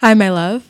Hi, my love.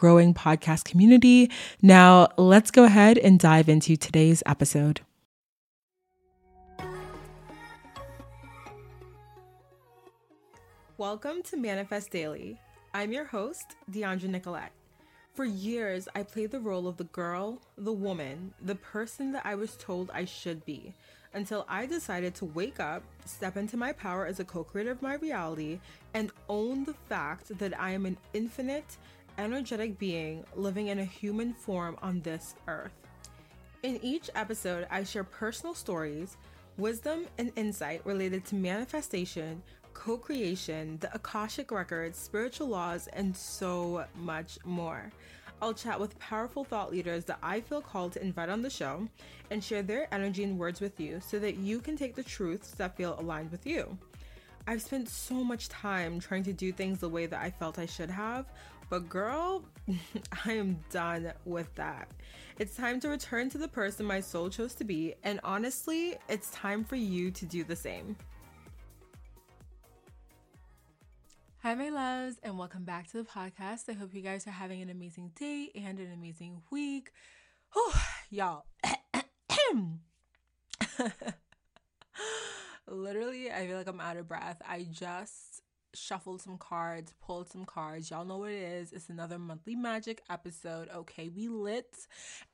growing podcast community. Now, let's go ahead and dive into today's episode. Welcome to Manifest Daily. I'm your host, Deandra Nicolette. For years, I played the role of the girl, the woman, the person that I was told I should be until I decided to wake up, step into my power as a co creator of my reality, and own the fact that I am an infinite, energetic being living in a human form on this earth. In each episode, I share personal stories, wisdom, and insight related to manifestation, co creation, the Akashic Records, spiritual laws, and so much more. I'll chat with powerful thought leaders that I feel called to invite on the show and share their energy and words with you so that you can take the truths that feel aligned with you. I've spent so much time trying to do things the way that I felt I should have, but girl, I am done with that. It's time to return to the person my soul chose to be, and honestly, it's time for you to do the same. Hi, my loves, and welcome back to the podcast. I hope you guys are having an amazing day and an amazing week. Whew, y'all. Literally, I feel like I'm out of breath. I just shuffled some cards, pulled some cards. Y'all know what it is. It's another monthly magic episode. Okay, we lit.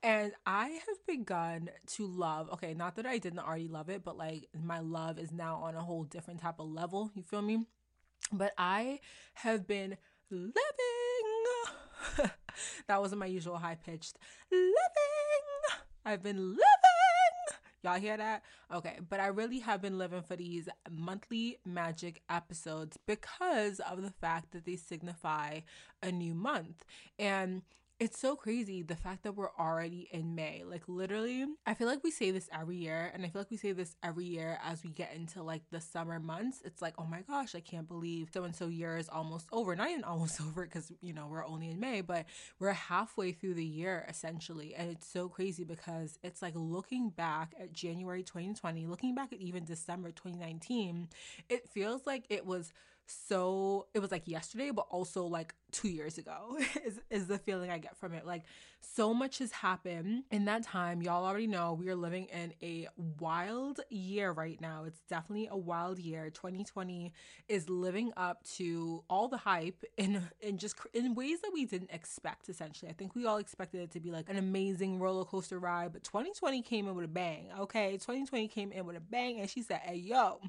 And I have begun to love, okay, not that I didn't already love it, but like my love is now on a whole different type of level. You feel me? But I have been living. that wasn't my usual high pitched living. I've been living. Y'all hear that? Okay, but I really have been living for these monthly magic episodes because of the fact that they signify a new month. And it's so crazy the fact that we're already in May. Like literally, I feel like we say this every year and I feel like we say this every year as we get into like the summer months. It's like, "Oh my gosh, I can't believe so and so year is almost over." Not even almost over cuz you know, we're only in May, but we're halfway through the year essentially. And it's so crazy because it's like looking back at January 2020, looking back at even December 2019, it feels like it was so it was like yesterday but also like two years ago is, is the feeling i get from it. Like so much has happened in that time. Y'all already know we are living in a wild year right now. It's definitely a wild year. 2020 is living up to all the hype in in just in ways that we didn't expect essentially. I think we all expected it to be like an amazing roller coaster ride but 2020 came in with a bang okay? 2020 came in with a bang and she said hey yo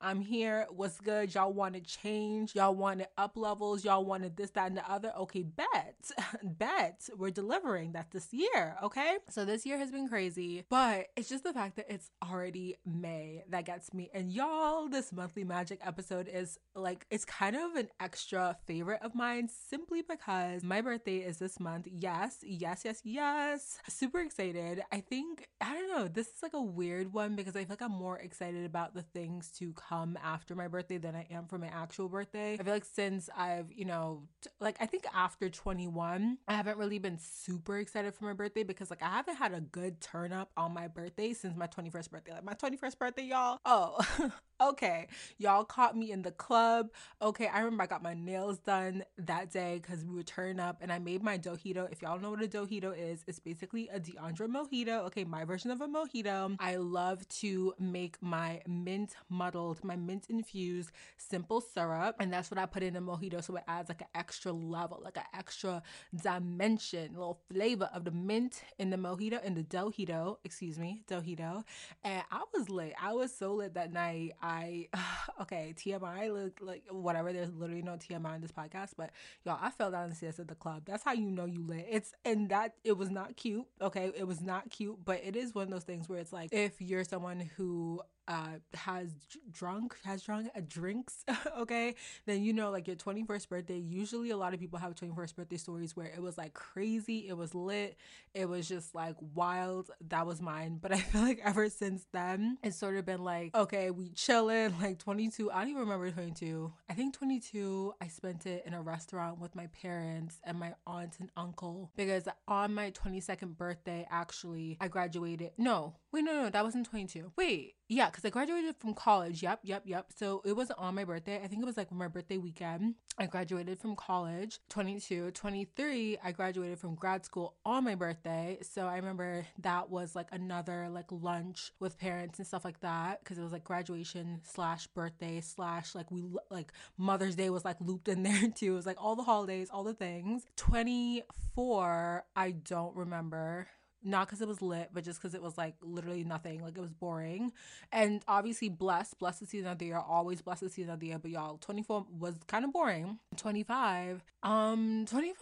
i'm here. What's good? Y'all wanted change? Y'all wanted up levels? Y'all wanted this that and the other okay bet bet we're delivering that this year okay? So this year has been crazy but it's just the fact that it's already may that gets me. And y'all this monthly magic episode is like it's kind of an extra favorite of mine simply because my birthday is this month. Yes yes yes yes. Super excited. I think i don't know this is like a weird one because i feel like i'm more excited about the things to come after my birthday than i am for my actual birthday. I feel like since i've you know t- like I think after 21, I haven't really been super excited for my birthday because like I haven't had a good turn up on my birthday since my 21st birthday. Like my 21st birthday, y'all. Oh, okay. Y'all caught me in the club. Okay, I remember I got my nails done that day because we were turning up and I made my dojito. If y'all know what a dojito is, it's basically a Deandra mojito. Okay, my version of a mojito. I love to make my mint muddled, my mint infused simple syrup, and that's what I put in a mojito so it adds like an extra level, like an extra dimension, little flavor of the mint in the mojito and the dojito, excuse me, dojito. And I was lit. I was so lit that night. I okay, TMI look like whatever. There's literally no TMI in this podcast, but y'all, I fell down the stairs at the club. That's how you know you lit. It's and that it was not cute. Okay, it was not cute, but it is one of those things where it's like if you're someone who uh has drunk has drunk uh, drinks okay? Then you know like your 21st birthday usually a lot of people have 21st birthday stories where it was like crazy it was lit it was just like wild that was mine. But i feel like ever since then it's sort of been like okay we chilling like 22 i don't even remember 22 i think 22 i spent it in a restaurant with my parents and my aunt and uncle because on my 22nd birthday actually i graduated no wait no no that wasn't 22 wait yeah, because I graduated from college. Yep, yep, yep. So it wasn't on my birthday. I think it was like my birthday weekend. I graduated from college, 22, 23. I graduated from grad school on my birthday. So I remember that was like another like lunch with parents and stuff like that because it was like graduation slash birthday slash like we like Mother's Day was like looped in there too. It was like all the holidays, all the things. 24, I don't remember not because it was lit, but just because it was like literally nothing. Like it was boring. And obviously, blessed, blessed the season of the year, always blessed the season of the year. But y'all, 24 was kind of boring. 25, um, 25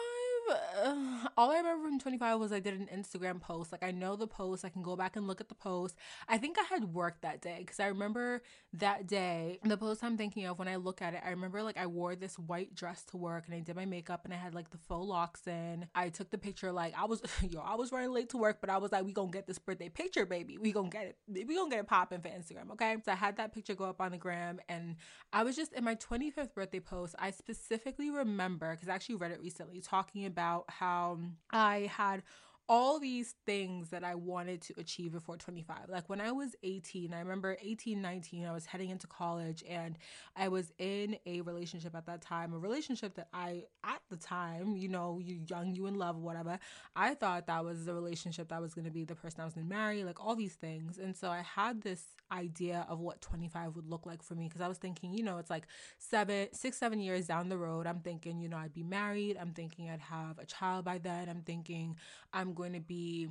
uh, all I remember from 25 was I did an Instagram post. Like I know the post, I can go back and look at the post. I think I had work that day because I remember that day, the post I'm thinking of when I look at it, I remember like I wore this white dress to work and I did my makeup and I had like the faux locks in. I took the picture like I was yo, I was running late to work, but I was like, we gonna get this birthday picture, baby. We gonna get it. We gonna get it popping for Instagram, okay? So I had that picture go up on the gram and I was just in my 25th birthday post. I specifically remember because I actually read it recently talking about how I had all these things that I wanted to achieve before 25. Like when I was 18, I remember 18, 19, I was heading into college and I was in a relationship at that time, a relationship that I, at the time, you know, you young, you in love, whatever, I thought that was the relationship that was going to be the person I was going to marry, like all these things. And so I had this idea of what 25 would look like for me because I was thinking, you know, it's like seven, six, seven years down the road. I'm thinking, you know, I'd be married. I'm thinking I'd have a child by then. I'm thinking I'm going to be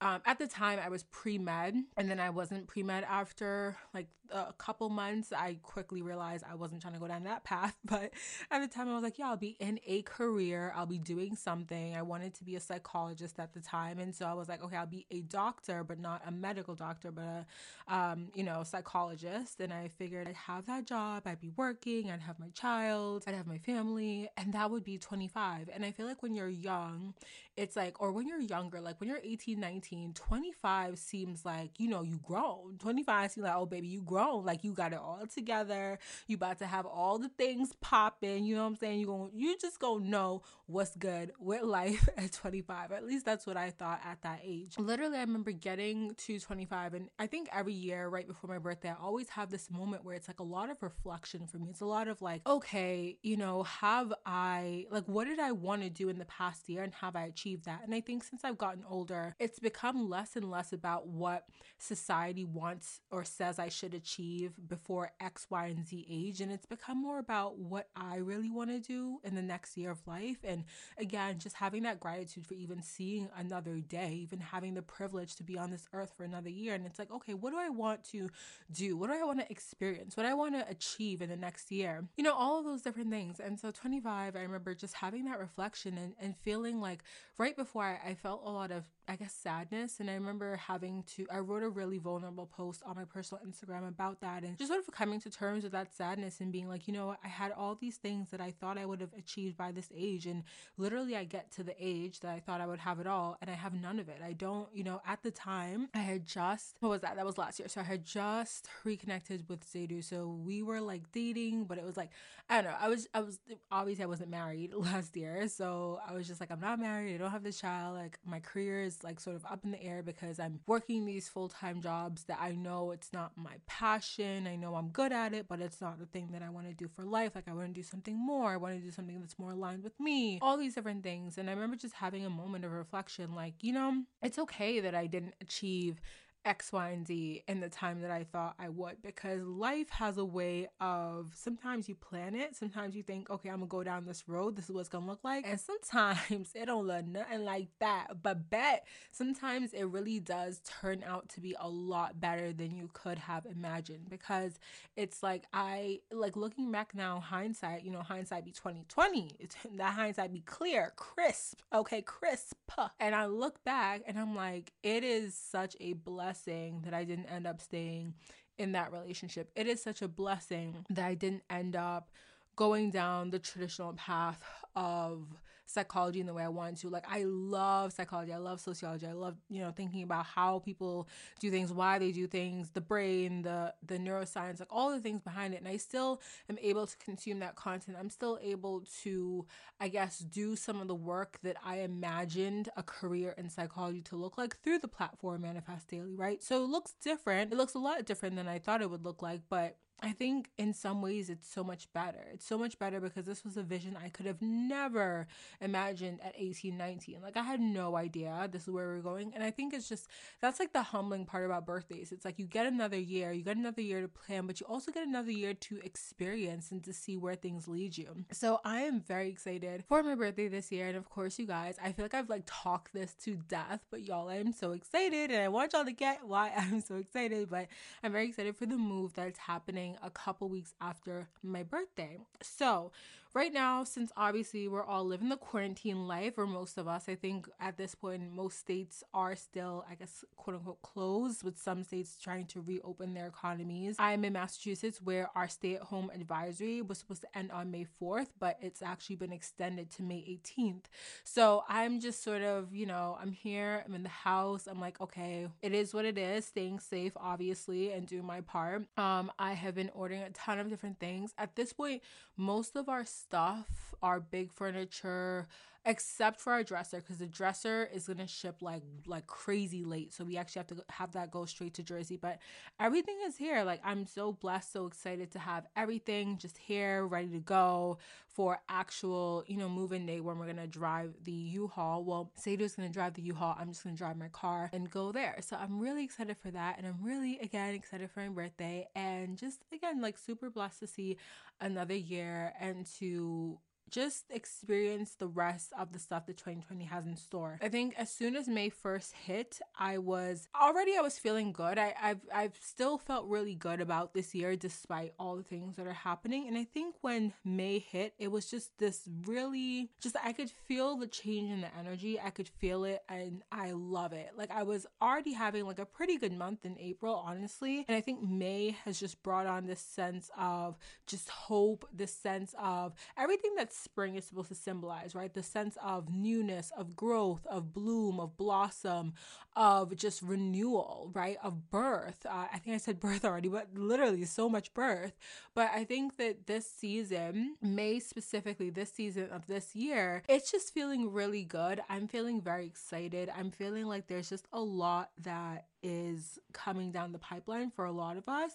um, at the time I was pre med and then I wasn't pre med after like a couple months. I quickly realized I wasn't trying to go down that path, but at the time I was like, yeah, I'll be in a career, I'll be doing something. I wanted to be a psychologist at the time, and so I was like, okay, I'll be a doctor, but not a medical doctor, but a um, you know psychologist. And I figured I'd have that job, I'd be working, I'd have my child, I'd have my family, and that would be 25. And I feel like when you're young, it's like, or when you're younger, like when you're 18, 19, 25 seems like, you know, you grown. 25 seems like, oh, baby, you grown. Like you got it all together. You about to have all the things popping. You know what I'm saying? You going you just gonna know what's good with life at 25. At least that's what I thought at that age. Literally, I remember getting to 25, and I think every year, right before my birthday, I always have this moment where it's like a lot of reflection for me. It's a lot of like, okay, you know, have I, like, what did I want to do in the past year and have I achieved that? And I think since I've gotten older, it's become less and less about what society wants or says I should achieve before X, Y, and Z age. And it's become more about what I really want to do in the next year of life. And again, just having that gratitude for even seeing another day, even having the privilege to be on this earth for another year. And it's like, okay, what do I want to do? What do I want to experience? What do I want to achieve in the next year? You know, all of those different things. And so 25, I remember just having that reflection and, and feeling like right before I, I felt a lot of I guess, sadness. And I remember having to, I wrote a really vulnerable post on my personal Instagram about that and just sort of coming to terms with that sadness and being like, you know, I had all these things that I thought I would have achieved by this age. And literally, I get to the age that I thought I would have it all and I have none of it. I don't, you know, at the time, I had just, what was that? That was last year. So I had just reconnected with Zaydu. So we were like dating, but it was like, I don't know. I was, I was, obviously, I wasn't married last year. So I was just like, I'm not married. I don't have this child. Like, my career is like sort of up in the air because I'm working these full time jobs that I know it's not my passion. I know I'm good at it, but it's not the thing that I want to do for life. Like, I want to do something more. I want to do something that's more aligned with me, all these different things. And I remember just having a moment of reflection like, you know, it's okay that I didn't achieve X, Y, and Z in the time that I thought I would because life has a way of sometimes you plan it, sometimes you think, okay, I'm gonna go down this road, this is what's gonna look like, and sometimes it don't look nothing like that. But bet sometimes it really does turn out to be a lot better than you could have imagined because it's like I like looking back now, hindsight, you know, hindsight be 2020. That hindsight be clear, crisp, okay, crisp. And I look back and I'm like, it is such a blessing blessing that I didn't end up staying in that relationship. It is such a blessing that I didn't end up going down the traditional path of psychology in the way I wanted to. Like I love psychology, I love sociology, I love, you know, thinking about how people do things, why they do things, the brain, the the neuroscience, like all the things behind it. And I still am able to consume that content. I'm still able to, I guess, do some of the work that I imagined a career in psychology to look like through the platform Manifest Daily, right? So it looks different. It looks a lot different than I thought it would look like, but I think in some ways it's so much better. It's so much better because this was a vision I could have never imagined at 18, 19. Like I had no idea this is where we are going. And I think it's just that's like the humbling part about birthdays. It's like you get another year, you get another year to plan, but you also get another year to experience and to see where things lead you. So I am very excited for my birthday this year. And of course, you guys, I feel like I've like talked this to death, but y'all, I'm so excited and I want y'all to get why I'm so excited. But I'm very excited for the move that's happening a couple weeks after my birthday. So, right now, since obviously we're all living the quarantine life, or most of us, I think at this point, most states are still, I guess, quote unquote, closed, with some states trying to reopen their economies. I'm in Massachusetts where our stay at home advisory was supposed to end on May 4th, but it's actually been extended to May 18th. So I'm just sort of, you know, I'm here, I'm in the house, I'm like, okay, it is what it is, staying safe, obviously, and doing my part. Um, I have been ordering a ton of different things. At this point, most of our stuff, our big furniture, except for our dresser because the dresser is gonna ship like like crazy late so we actually have to have that go straight to jersey but everything is here like i'm so blessed so excited to have everything just here ready to go for actual you know moving day when we're gonna drive the u-haul. Well sadie's gonna drive the u-haul i'm just gonna drive my car and go there. So i'm really excited for that and i'm really again excited for my birthday and just again like super blessed to see another year and to just experience the rest of the stuff that 2020 has in store. I think as soon as May 1st hit, I was already I was feeling good. I, I've I've still felt really good about this year despite all the things that are happening. And I think when May hit, it was just this really just I could feel the change in the energy. I could feel it and I love it. Like I was already having like a pretty good month in April, honestly. And I think May has just brought on this sense of just hope, this sense of everything that's spring is supposed to symbolize, right? The sense of newness, of growth, of bloom, of blossom, of just renewal, right? Of birth. Uh, I think I said birth already, but literally so much birth. But I think that this season, May specifically, this season of this year, it's just feeling really good. I'm feeling very excited. I'm feeling like there's just a lot that is coming down the pipeline for a lot of us.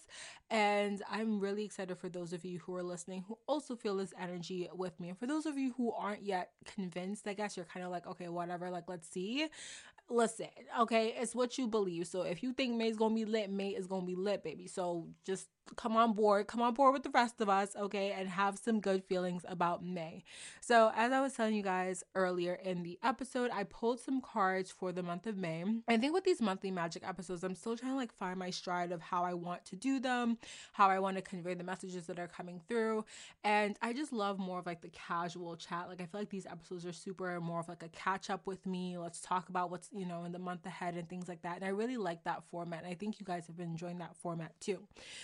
And I'm really excited for those of you who are listening who also feel this energy with me. And for those of you who aren't yet convinced, I guess you're kind of like, okay, whatever, like, let's see. Listen, okay, it's what you believe. So if you think May's gonna be lit, May is gonna be lit, baby. So just come on board, come on board with the rest of us, okay, and have some good feelings about May. So, as I was telling you guys earlier in the episode, I pulled some cards for the month of May. I think with these monthly magic episodes, I'm still trying to like find my stride of how I want to do them, how I want to convey the messages that are coming through. And I just love more of like the casual chat. Like, I feel like these episodes are super more of like a catch up with me. Let's talk about what's, you know, in the month ahead and things like that. And I really like that format. And I think you guys have been enjoying that format too.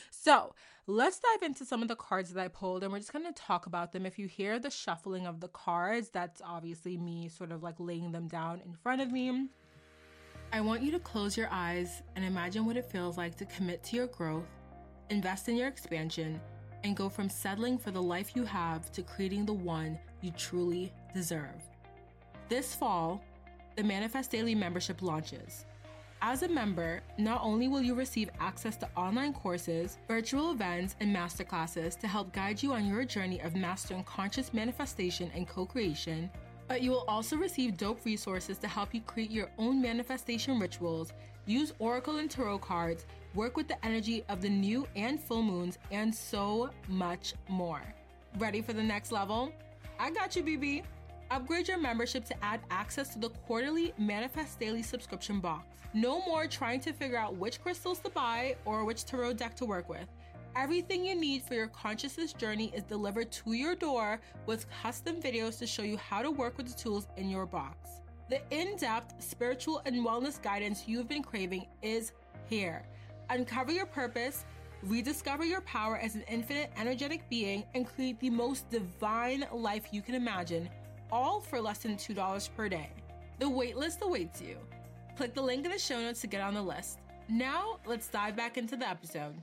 So, so let's dive into some of the cards that I pulled and we're just going to talk about them. If you hear the shuffling of the cards, that's obviously me sort of like laying them down in front of me. I want you to close your eyes and imagine what it feels like to commit to your growth, invest in your expansion, and go from settling for the life you have to creating the one you truly deserve. This fall, the Manifest Daily membership launches. As a member, not only will you receive access to online courses, virtual events, and masterclasses to help guide you on your journey of mastering conscious manifestation and co creation, but you will also receive dope resources to help you create your own manifestation rituals, use Oracle and Tarot cards, work with the energy of the new and full moons, and so much more. Ready for the next level? I got you, BB. Upgrade your membership to add access to the quarterly Manifest Daily subscription box. No more trying to figure out which crystals to buy or which tarot deck to work with. Everything you need for your consciousness journey is delivered to your door with custom videos to show you how to work with the tools in your box. The in depth spiritual and wellness guidance you've been craving is here. Uncover your purpose, Rediscover your power as an infinite, energetic being and create the most divine life you can imagine, all for less than $2 per day. The waitlist awaits you. Click the link in the show notes to get on the list. Now, let's dive back into the episode.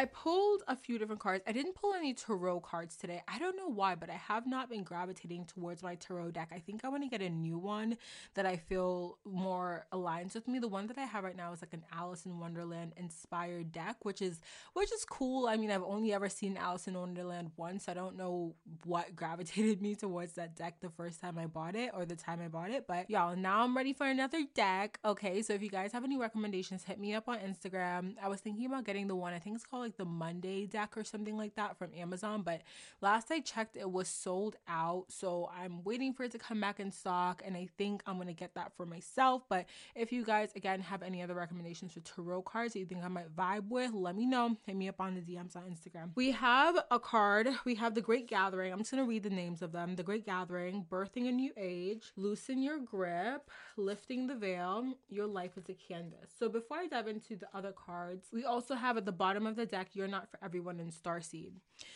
I pulled a few different cards. I didn't pull any tarot cards today. I don't know why, but I have not been gravitating towards my tarot deck. I think I want to get a new one that I feel more aligns with me. The one that I have right now is like an Alice in Wonderland inspired deck, which is which is cool. I mean, I've only ever seen Alice in Wonderland once. I don't know what gravitated me towards that deck the first time I bought it or the time I bought it, but y'all, now I'm ready for another deck. Okay, so if you guys have any recommendations, hit me up on Instagram. I was thinking about getting the one I think it's called like the Monday deck or something like that from Amazon. But last I checked, it was sold out. So I'm waiting for it to come back in stock. And I think I'm to get that for myself. But if you guys, again, have any other recommendations for tarot cards that you think I might vibe with, let me know. Hit me up on the DMs on Instagram. We have a card. We have The Great Gathering. I'm just to read the names of them The Great Gathering, Birthing a New Age, Loosen Your Grip, Lifting the Veil, Your Life is a Canvas. So before I dive into the other cards, we also have at the bottom of the deck, You're Not for Everyone in Starseed.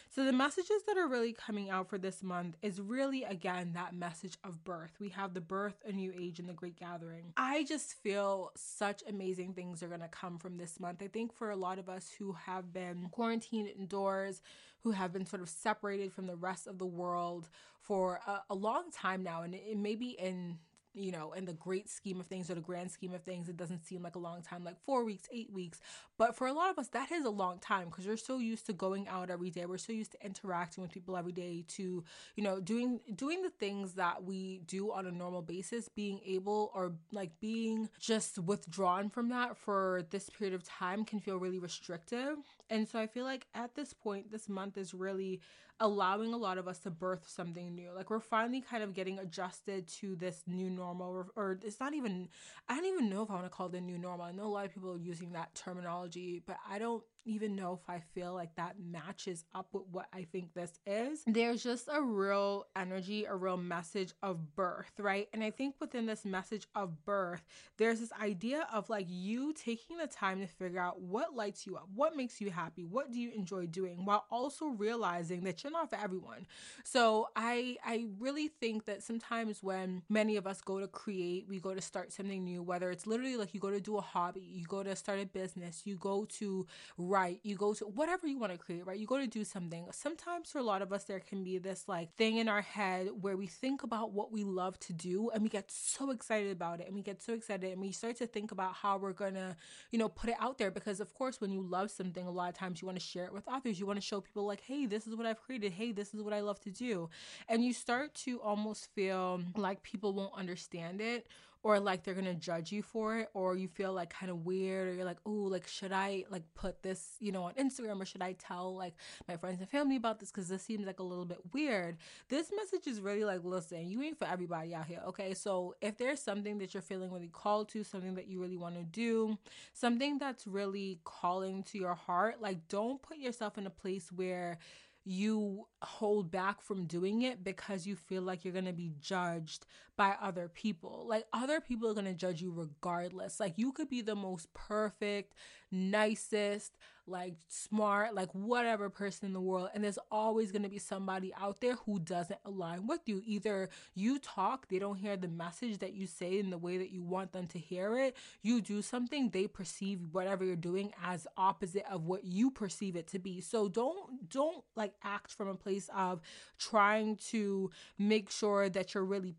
So the messages that are really coming out for this month is really, again, that message of birth. We have the birth, a new age, and the great gathering. I just feel such amazing things are going to come from this month. I think for a lot of us who have been quarantined indoors, who have been sort of separated from the rest of the world for a, a long time now, and it, it may be in you know, in the great scheme of things or the grand scheme of things, it doesn't seem like a long time, like four weeks, eight weeks. But for a lot of us, that is a long time because we're so used to going out every day. We're so used to interacting with people every day, to you know, doing doing the things that we do on a normal basis. Being able or like being just withdrawn from that for this period of time can feel really restrictive. And so I feel like at this point, this month is really allowing a lot of us to birth something new. Like we're finally kind of getting adjusted to this new normal, or, it's not even, I don't even know if I want to call it a new normal. I know a lot of people are using that terminology, but I don't even know if I feel like that matches up with what I think this is. There's just a real energy, a real message of birth, right? And I think within this message of birth, there's this idea of like you taking the time to figure out what lights you up, what makes you happy, what do you enjoy doing, while also realizing that you're not for everyone. So I I really think that sometimes when many of us go to create, we go to start something new, whether it's literally like you go to do a hobby, you go to start a business, you go to right you go to whatever you want to create right? You go to do something. Sometimes for a lot of us there can be this like thing in our head where we think about what we love to do and we get so excited about it and we get so excited and we start to think about how we're gonna you know put it out there because of course when you love something a lot of times you want to share it with others. You want to show people like hey this is what i've created. Hey this is what i love to do. And you start to almost feel like people won't understand it or like they're gonna judge you for it or you feel like kind of weird or you're like oh like should i like put this you know on instagram or should i tell like my friends and family about this? Because this seems like a little bit weird. This message is really like listen you ain't for everybody out here okay? So if there's something that you're feeling really called to something that you really want to do something that's really calling to your heart like don't put yourself in a place where you hold back from doing it because you feel like you're going to be judged by other people. Like other people are going to judge you regardless. Like you could be the most perfect, nicest, like smart, like whatever person in the world. And there's always going to be somebody out there who doesn't align with you. Either you talk, they don't hear the message that you say in the way that you want them to hear it. You do something, they perceive whatever you're doing as opposite of what you perceive it to be. So don't don't like act from a place of trying to make sure that you're really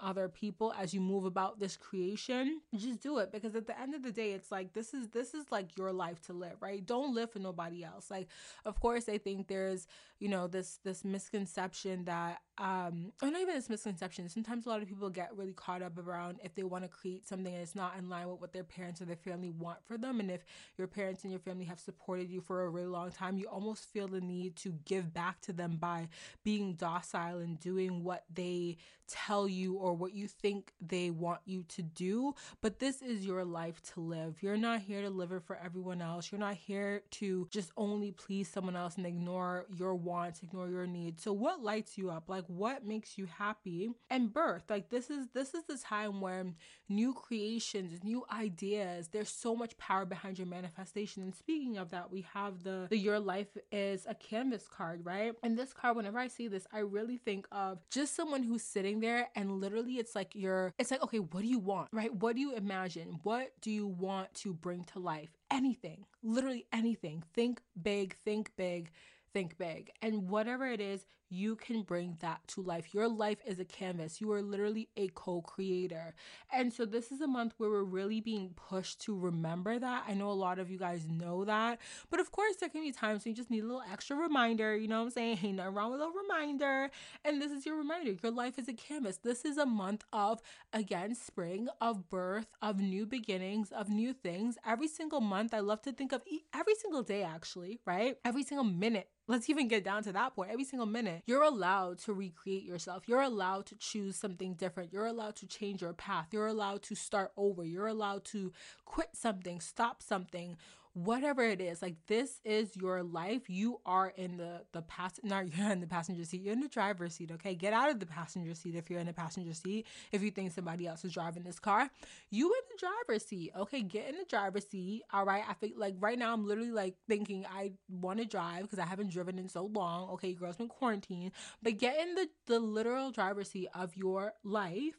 other people as you move about this creation. Just do it because at the end of the day it's like this is this is like your life to live, right? don't live for nobody else. Like, of course, I think there's, you know, this this misconception that um or not even this misconception. Sometimes a lot of people get really caught up around if they want to create something and it's not in line with what their parents or their family want for them. And if your parents and your family have supported you for a really long time, you almost feel the need to give back to them by being docile and doing what they tell you or what you think they want you to do. But this is your life to live. You're not here to live it for everyone else. You're not here to just only please someone else and ignore your wants, ignore your needs. So what lights you up? Like what makes you happy? And birth, like this is this is the time when new creations, new ideas, there's so much power behind your manifestation. And speaking of that, we have the the your life is a canvas card, right? And this card, whenever I see this, I really think of just someone who's sitting there and literally it's like you're it's like, okay, what do you want? Right? What do you imagine? What do you want to bring to life? Anything. Literally anything. Think big, think big think big. And whatever it is, you can bring that to life. Your life is a canvas. You are literally a co creator. And so, this is a month where we're really being pushed to remember that. I know a lot of you guys know that. But of course, there can be times when you just need a little extra reminder. You know what I'm saying? Hey, nothing wrong with a reminder. And this is your reminder. Your life is a canvas. This is a month of, again, spring, of birth, of new beginnings, of new things. Every single month, I love to think of every single day, actually, right? Every single minute let's even get down to that point every single minute you're allowed to recreate yourself. You're allowed to choose something different. You're allowed to change your path. You're allowed to start over. You're allowed to quit something stop something whatever it is like this is your life. You are in the the pass not you're in the passenger seat. You're in the driver's seat okay? Get out of the passenger seat if you're in the passenger seat if you think somebody else is driving this car. You in the driver's seat okay? Get in the driver's seat all right? I think like right now i'm literally like thinking i want to drive because i haven't driven in so long okay? Girl's been quarantined. But get in the the literal driver's seat of your life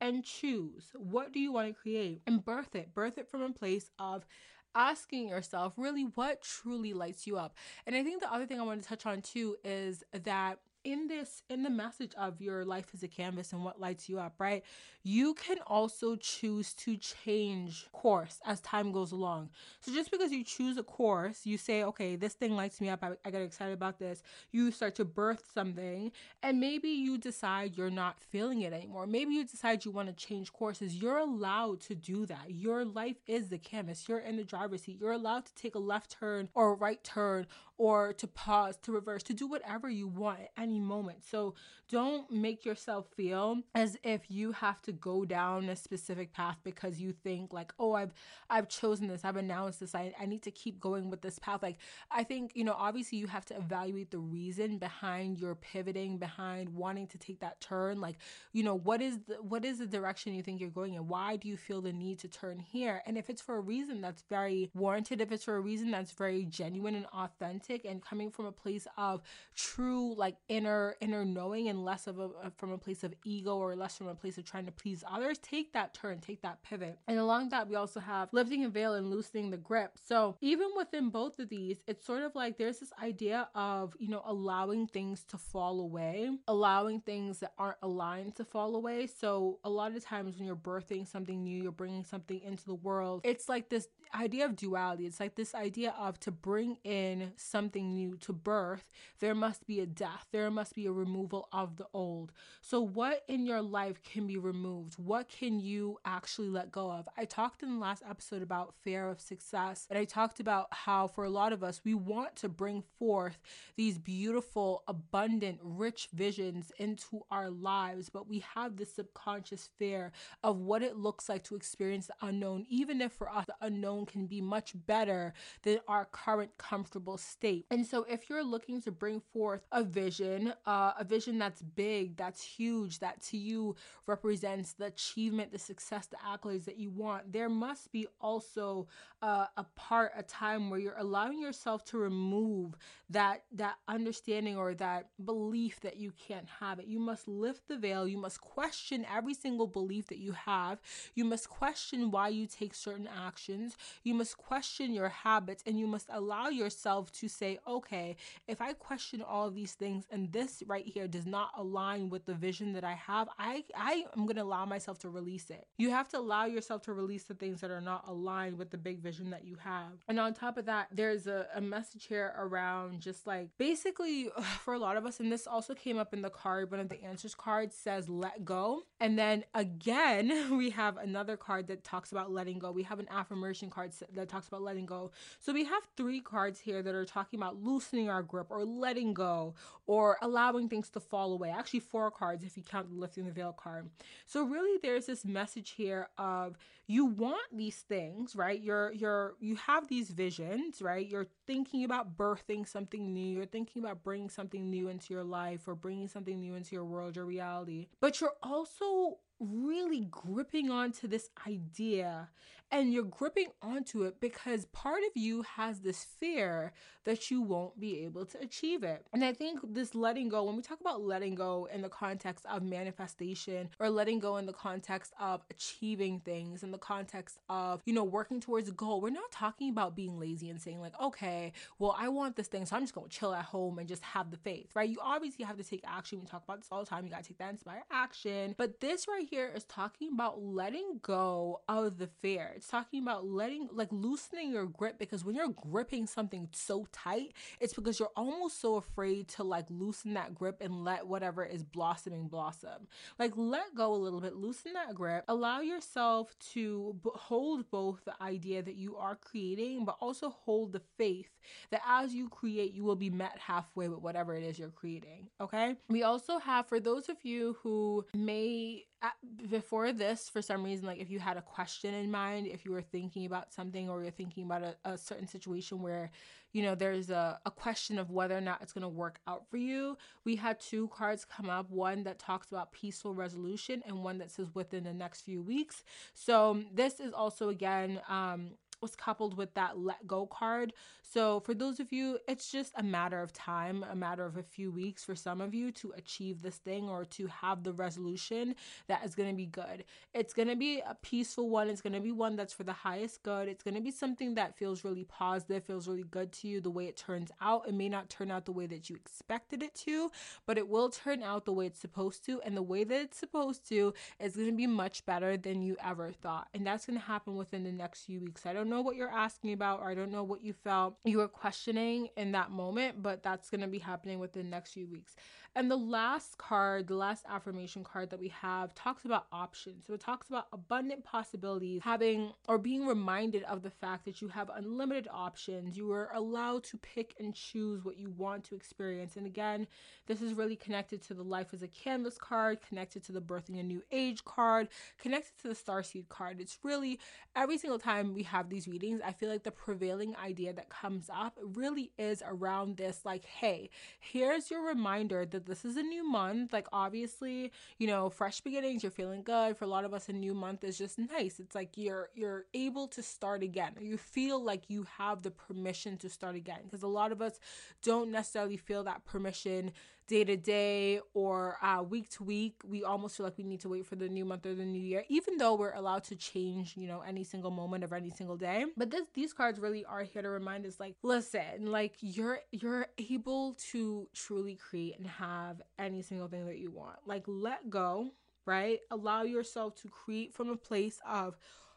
and choose. What do you want to create? And birth it. Birth it from a place of asking yourself really what truly lights you up. And I think the other thing I want to touch on too is that in this in the message of your life as a canvas and what lights you up right? You can also choose to change course as time goes along. So just because you choose a course you say okay this thing lights me up. I, I get excited about this. You start to birth something and maybe you decide you're not feeling it anymore. Maybe you decide you want to change courses. You're allowed to do that. Your life is the canvas. You're in the driver's seat. You're allowed to take a left turn or a right turn or to pause to reverse to do whatever you want and any moment. So don't make yourself feel as if you have to go down a specific path because you think like, oh, I've I've chosen this, I've announced this, I, I need to keep going with this path. Like I think, you know, obviously you have to evaluate the reason behind your pivoting, behind wanting to take that turn. Like, you know, what is the what is the direction you think you're going in? Why do you feel the need to turn here? And if it's for a reason that's very warranted, if it's for a reason that's very genuine and authentic and coming from a place of true like inner inner knowing and less of a from a place of ego or less from a place of trying to please others, take that turn, take that pivot. And along that, we also have lifting a veil and loosening the grip. So even within both of these, it's sort of like there's this idea of, you know, allowing things to fall away, allowing things that aren't aligned to fall away. So a lot of times when you're birthing something new, you're bringing something into the world, it's like this idea of duality. It's like this idea of to bring in something new to birth, there must be a death, there must be a removal of the old. So, what in your life can be removed? What can you actually let go of? I talked in the last episode about fear of success, and I talked about how for a lot of us, we want to bring forth these beautiful, abundant, rich visions into our lives, but we have this subconscious fear of what it looks like to experience the unknown, even if for us, the unknown can be much better than our current comfortable state. And so, if you're looking to bring forth a vision, uh, a vision that's big, that's huge, that to you represents the achievement, the success, the accolades that you want, there must be also uh, a part, a time where you're allowing yourself to remove that that understanding or that belief that you can't have it. You must lift the veil. You must question every single belief that you have. You must question why you take certain actions. You must question your habits, and you must allow yourself to say, okay, if I question all of these things and this right here does not align with the vision that I have, I I am gonna allow myself to release it. You have to allow yourself to release the things that are not aligned with the big vision that you have. And on top of that, there's a, a message here around just like basically for a lot of us, and this also came up in the card, one of the answers cards says let go. And then again, we have another card that talks about letting go. We have an affirmation card that talks about letting go. So we have three cards here that are talking talking about loosening our grip or letting go or allowing things to fall away. Actually, four cards if you count the lifting the veil card. So really there's this message here of you want these things, right? You're you're you have these visions, right? You're thinking about birthing something new. You're thinking about bringing something new into your life or bringing something new into your world, your reality. But you're also really gripping onto this idea and you're gripping onto it because part of you has this fear that you won't be able to achieve it. And I think this letting go, when we talk about letting go in the context of manifestation or letting go in the context of achieving things, in the context of, you know, working towards a goal, we're not talking about being lazy and saying, like, okay, well, I want this thing, so I'm just gonna chill at home and just have the faith, right? You obviously have to take action. We talk about this all the time. You gotta take that inspired action. But this right here is talking about letting go of the fear. It's talking about letting, like, loosening your grip because when you're gripping something so tight, it's because you're almost so afraid to like loosen that grip and let whatever is blossoming blossom. Like let go a little bit, loosen that grip, allow yourself to b- hold both the idea that you are creating, but also hold the faith that as you create, you will be met halfway with whatever it is you're creating. Okay. We also have, for those of you who may before this for some reason like if you had a question in mind if you were thinking about something or you're thinking about a, a certain situation where you know there's a, a question of whether or not it's going to work out for you we had two cards come up one that talks about peaceful resolution and one that says within the next few weeks. So this is also again um was coupled with that let go card. So, for those of you, it's just a matter of time, a matter of a few weeks for some of you to achieve this thing or to have the resolution that is going to be good. It's going to be a peaceful one, it's going to be one that's for the highest good. It's going to be something that feels really positive, feels really good to you the way it turns out. It may not turn out the way that you expected it to, but it will turn out the way it's supposed to. And the way that it's supposed to is going to be much better than you ever thought. And that's going to happen within the next few weeks. I don't know know what you're asking about or I don't know what you felt you were questioning in that moment, but that's going to be happening within the next few weeks. And the last card, the last affirmation card that we have, talks about options. So it talks about abundant possibilities, having or being reminded of the fact that you have unlimited options. You are allowed to pick and choose what you want to experience. And again, this is really connected to the life as a canvas card, connected to the birthing a new age card, connected to the starseed card. It's really every single time we have these readings, I feel like the prevailing idea that comes up really is around this like, hey, here's your reminder that this is a new month. Like, obviously, you know, fresh beginnings, you're feeling good. For a lot of us, a new month is just nice. It's like you're you're able to start again. You feel like you have the permission to start again. Because a lot of us don't necessarily feel that permission day to day or uh, week to week. We almost feel like we need to wait for the new month or the new year, even though we're allowed to change, you know, any single moment of any single day. But this these cards really are here to remind us, like, listen, like you're you're able to truly create and have any single thing that you want. Like, let go, right? Allow yourself to create from a place of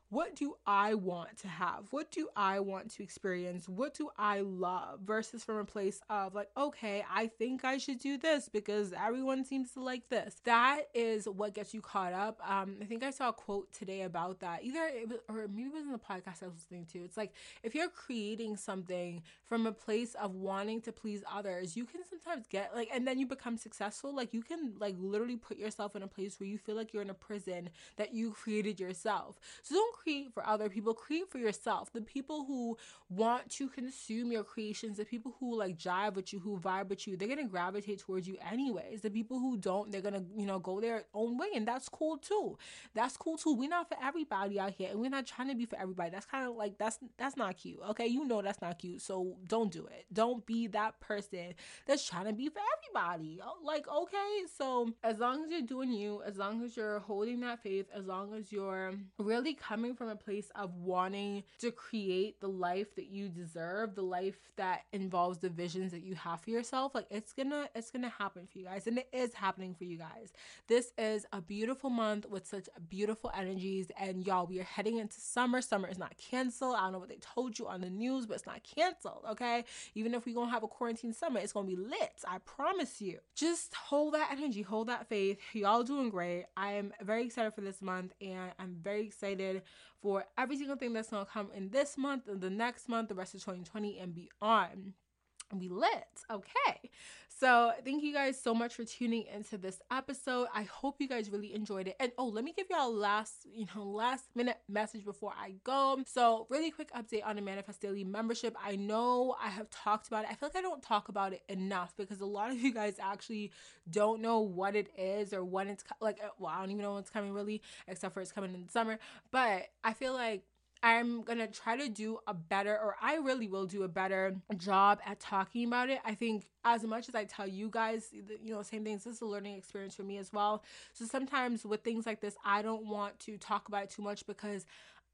what do I want to have? What do I want to experience? What do I love? Versus from a place of like, okay, I think I should do this because everyone seems to like this. That is what gets you caught up. Um, I think I saw a quote today about that. Either it was, or maybe it was in the podcast I was listening to. It's like if you're creating something from a place of wanting to please others, you can sometimes get like, and then you become successful. Like you can like literally put yourself in a place where you feel like you're in a prison that you created yourself. So don't create for other people, create for yourself. The people who want to consume your creations, the people who like jive with you, who vibe with you, they're gonna gravitate towards you anyways. The people who don't, they're gonna, you know, go their own way, and that's cool too. That's cool too. We're not for everybody out here, and we're not trying to be for everybody. That's kind of like that's that's not cute. Okay, you know that's not cute, so don't do it. Don't be that person that's trying to be for everybody. Like, okay, so as long as you're doing you, as long as you're holding that faith, as long as you're really coming coming from a place of wanting to create the life that you deserve, the life that involves the visions that you have for yourself, like it's gonna it's gonna happen for you guys. And it is happening for you guys. This is a beautiful month with such beautiful energies. And y'all, we are heading into summer. Summer is not canceled. I don't know what they told you on the news, but it's not canceled. Okay. Even if we're gonna have a quarantine summer, it's gonna be lit. I promise you. Just hold that energy, hold that faith. Y'all doing great. I am very excited for this month and I'm very excited for every single thing that's to come in this month and the next month, the rest of 2020 and beyond. we lit. Okay. So, thank you guys so much for tuning into this episode. I hope you guys really enjoyed it. And oh, let me give y'all a last, you know, last minute message before I go. So, really quick update on the Manifest Daily membership. I know I have talked about it. I feel like I don't talk about it enough because a lot of you guys actually don't know what it is or when it's like uh, well, I don't even know when it's coming really, except for it's coming in the summer. But I feel like I'm gonna try to do a better, or I really will do a better job at talking about it. I think as much as I tell you guys, you know, same things, this is a learning experience for me as well. So sometimes with things like this, I don't want to talk about it too much because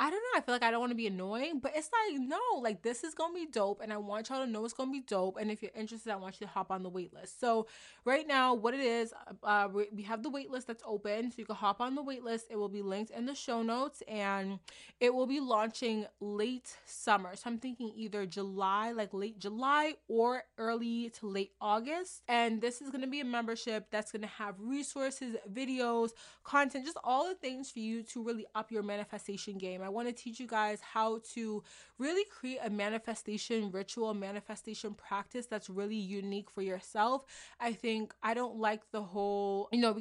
I don't know. I feel like I don't want to be annoying, but it's like, no, like this is going to be dope. And I want y'all to know it's going to be dope. And if you're interested, I want you to hop on the wait list. So, right now, what it is, uh, we have the wait list that's open. So, you can hop on the wait list. It will be linked in the show notes and it will be launching late summer. So, I'm thinking either July, like late July, or early to late August. And this is going to be a membership that's going to have resources, videos, content, just all the things for you to really up your manifestation game. I want to teach you guys how to really create a manifestation ritual, manifestation practice that's really unique for yourself. I think I don't like the whole, you know,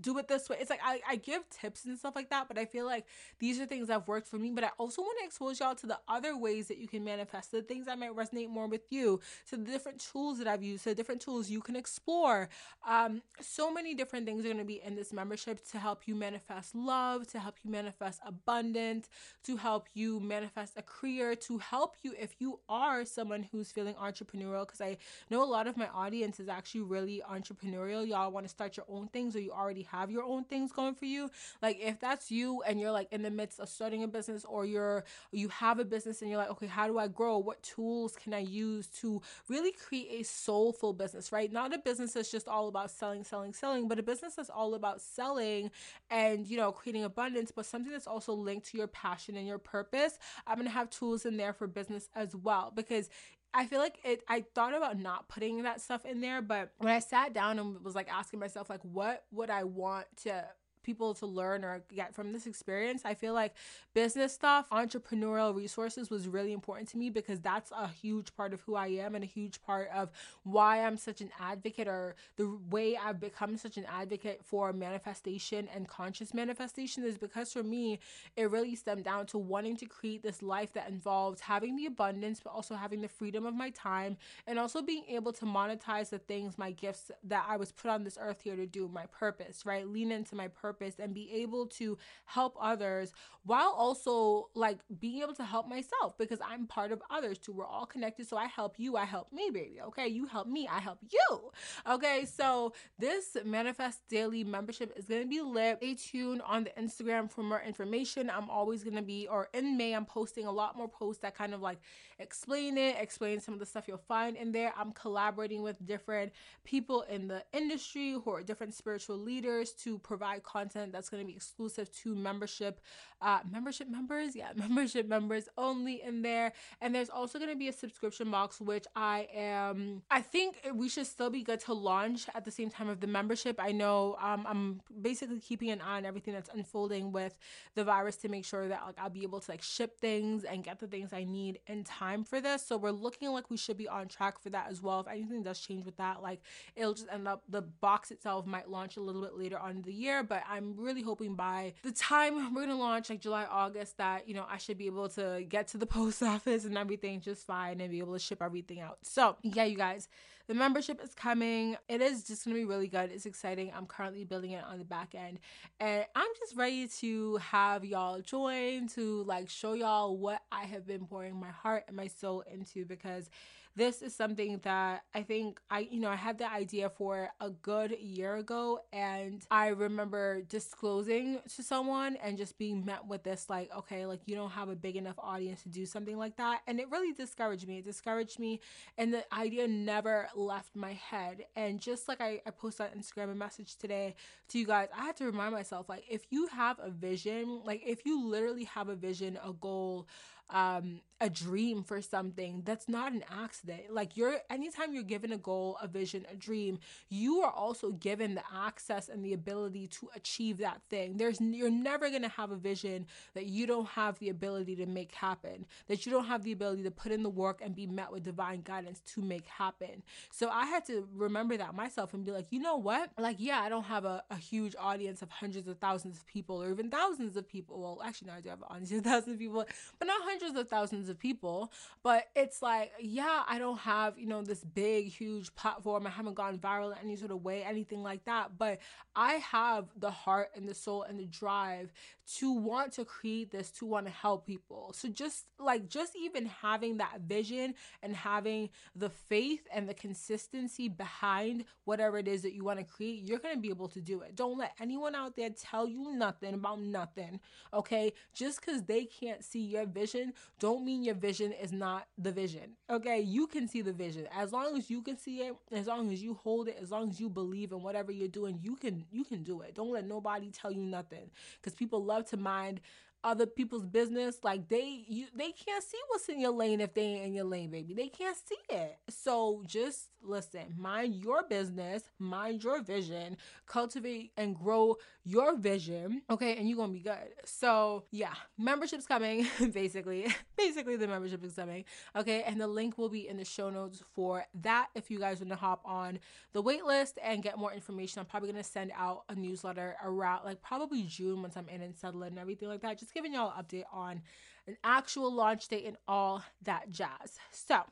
do it this way. It's like I, I give tips and stuff like that, but I feel like these are things that have worked for me. But I also want to expose y'all to the other ways that you can manifest, the things that might resonate more with you, to the different tools that I've used, to the different tools you can explore. Um, so many different things are going to be in this membership to help you manifest love, to help you manifest abundance, to help you manifest a career, to help you if you are someone who's feeling entrepreneurial. Because I know a lot of my audience is actually really entrepreneurial. Y'all want to start your own things or you already have your own things going for you. Like if that's you and you're like in the midst of starting a business or you're you have a business and you're like, okay, how do I grow? What tools can I use to really create a soulful business, right? Not a business that's just all about selling, selling, selling, but a business that's all about selling and you know creating abundance, but something that's also linked to your passion and your purpose. I'm gonna have tools in there for business as well because I feel like it I thought about not putting that stuff in there, but when I sat down and was like asking myself like what would I want to people to learn or get from this experience. I feel like business stuff, entrepreneurial resources was really important to me because that's a huge part of who I am and a huge part of why I'm such an advocate or the way I've become such an advocate for manifestation and conscious manifestation is because for me, it really stemmed down to wanting to create this life that involves having the abundance, but also having the freedom of my time and also being able to monetize the things, my gifts that I was put on this earth here to do, my purpose, right? Lean into my purpose purpose and be able to help others while also like being able to help myself because I'm part of others too. We're all connected. So I help you, I help me, baby. Okay. You help me, I help you. Okay. So this Manifest Daily membership is going to be lit. Stay tuned on the Instagram for more information. I'm always going to be, or in May, I'm posting a lot more posts that kind of like explain it, explain some of the stuff you'll find in there. I'm collaborating with different people in the industry who are different spiritual leaders to provide content that's going to be exclusive to membership uh, membership members. Yeah, membership members only in there. And there's also going to be a subscription box, which I am, I think we should still be good to launch at the same time of the membership. I know um, I'm basically keeping an eye on everything that's unfolding with the virus to make sure that like I'll be able to like ship things and get the things I need in time for this. So we're looking like we should be on track for that as well. If anything does change with that, like it'll just end up the box itself might launch a little bit later on in the year, but I'm really hoping by the time we're gonna launch like July, August that, you know, I should be able to get to the post office and everything just fine and be able to ship everything out. So, yeah, you guys, the membership is coming. It is just going to be really good. It's exciting. I'm currently building it on the back end. And I'm just ready to have y'all join to like show y'all what I have been pouring my heart and my soul into because this is something that I think I, you know, I had the idea for a good year ago. And I remember disclosing to someone and just being met with this, like, okay, like you don't have a big enough audience to do something like that. And it really discouraged me. It discouraged me. And the idea never left my head. And just like I, I posted on Instagram a message today to you guys, I had to remind myself, like, if you have a vision, like, if you literally have a vision, a goal, um, a dream for something that's not an accident. Like you're anytime you're given a goal a vision a dream you are also given the access and the ability to achieve that thing. There's you're never to have a vision that you don't have the ability to make happen that you don't have the ability to put in the work and be met with divine guidance to make happen. So i had to remember that myself and be like you know what? Like yeah i don't have a, a huge audience of hundreds of thousands of people or even thousands of people. Well actually no i do have an audience of thousands of people but not hundreds of thousands of people. But it's like, yeah, I don't have, you know, this big, huge platform. I haven't gone viral in any sort of way, anything like that. But I have the heart and the soul and the drive to want to create this, to want to help people. So just like, just even having that vision and having the faith and the consistency behind whatever it is that you want to create, you're going to be able to do it. Don't let anyone out there tell you nothing about nothing. Okay. Just because they can't see your vision, don't mean your vision is not the vision. Okay, you can see the vision. As long as you can see it, as long as you hold it, as long as you believe in whatever you're doing, you can you can do it. Don't let nobody tell you nothing cuz people love to mind other people's business. Like they you they can't see what's in your lane if they ain't in your lane, baby. They can't see it. So just listen, mind your business, mind your vision, cultivate and grow your vision. Okay, and you're gonna be good. So yeah, membership's coming, basically. basically the membership is coming. Okay, and the link will be in the show notes for that if you guys want to hop on the wait list and get more information. I'm probably gonna send out a newsletter around like probably June once I'm in and settled and everything like that. Just giving y'all an update on an actual launch date and all that jazz. So,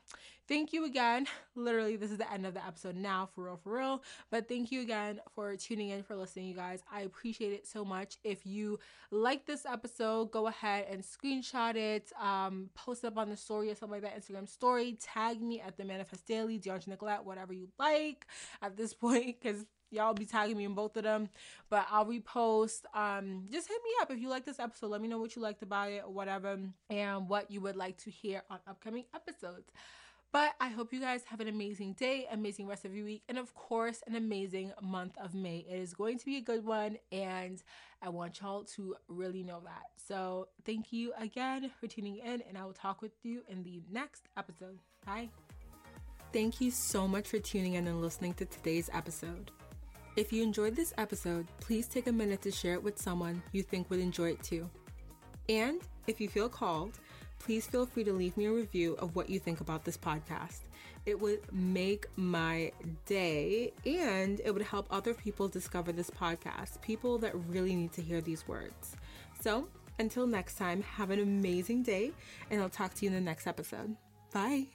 thank you again. Literally, this is the end of the episode now, for real, for real. But thank you again for tuning in, for listening, you guys. I appreciate it so much. If you like this episode, go ahead and screenshot it, um, post it up on the story or something like that, Instagram story, tag me at the Manifest Daily, DeAndre Nicolette, whatever you like at this point, because y'all be tagging me in both of them but i'll repost um just hit me up if you like this episode let me know what you liked about it or whatever and what you would like to hear on upcoming episodes but I hope you guys have an amazing day, amazing rest of your week, and of course, an amazing month of May. It is going to be a good one, and I want y'all to really know that. So, thank you again for tuning in, and I will talk with you in the next episode. Bye. Thank you so much for tuning in and listening to today's episode. If you enjoyed this episode, please take a minute to share it with someone you think would enjoy it too. And if you feel called, please feel free to leave me a review of what you think about this podcast. It would make my day and it would help other people discover this podcast, people that really need to hear these words. So, until next time, have an amazing day, and I'll talk to you in the next episode. Bye.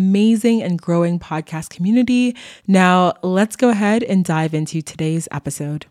amazing and growing podcast community. Now, let's go ahead and dive into today's episode.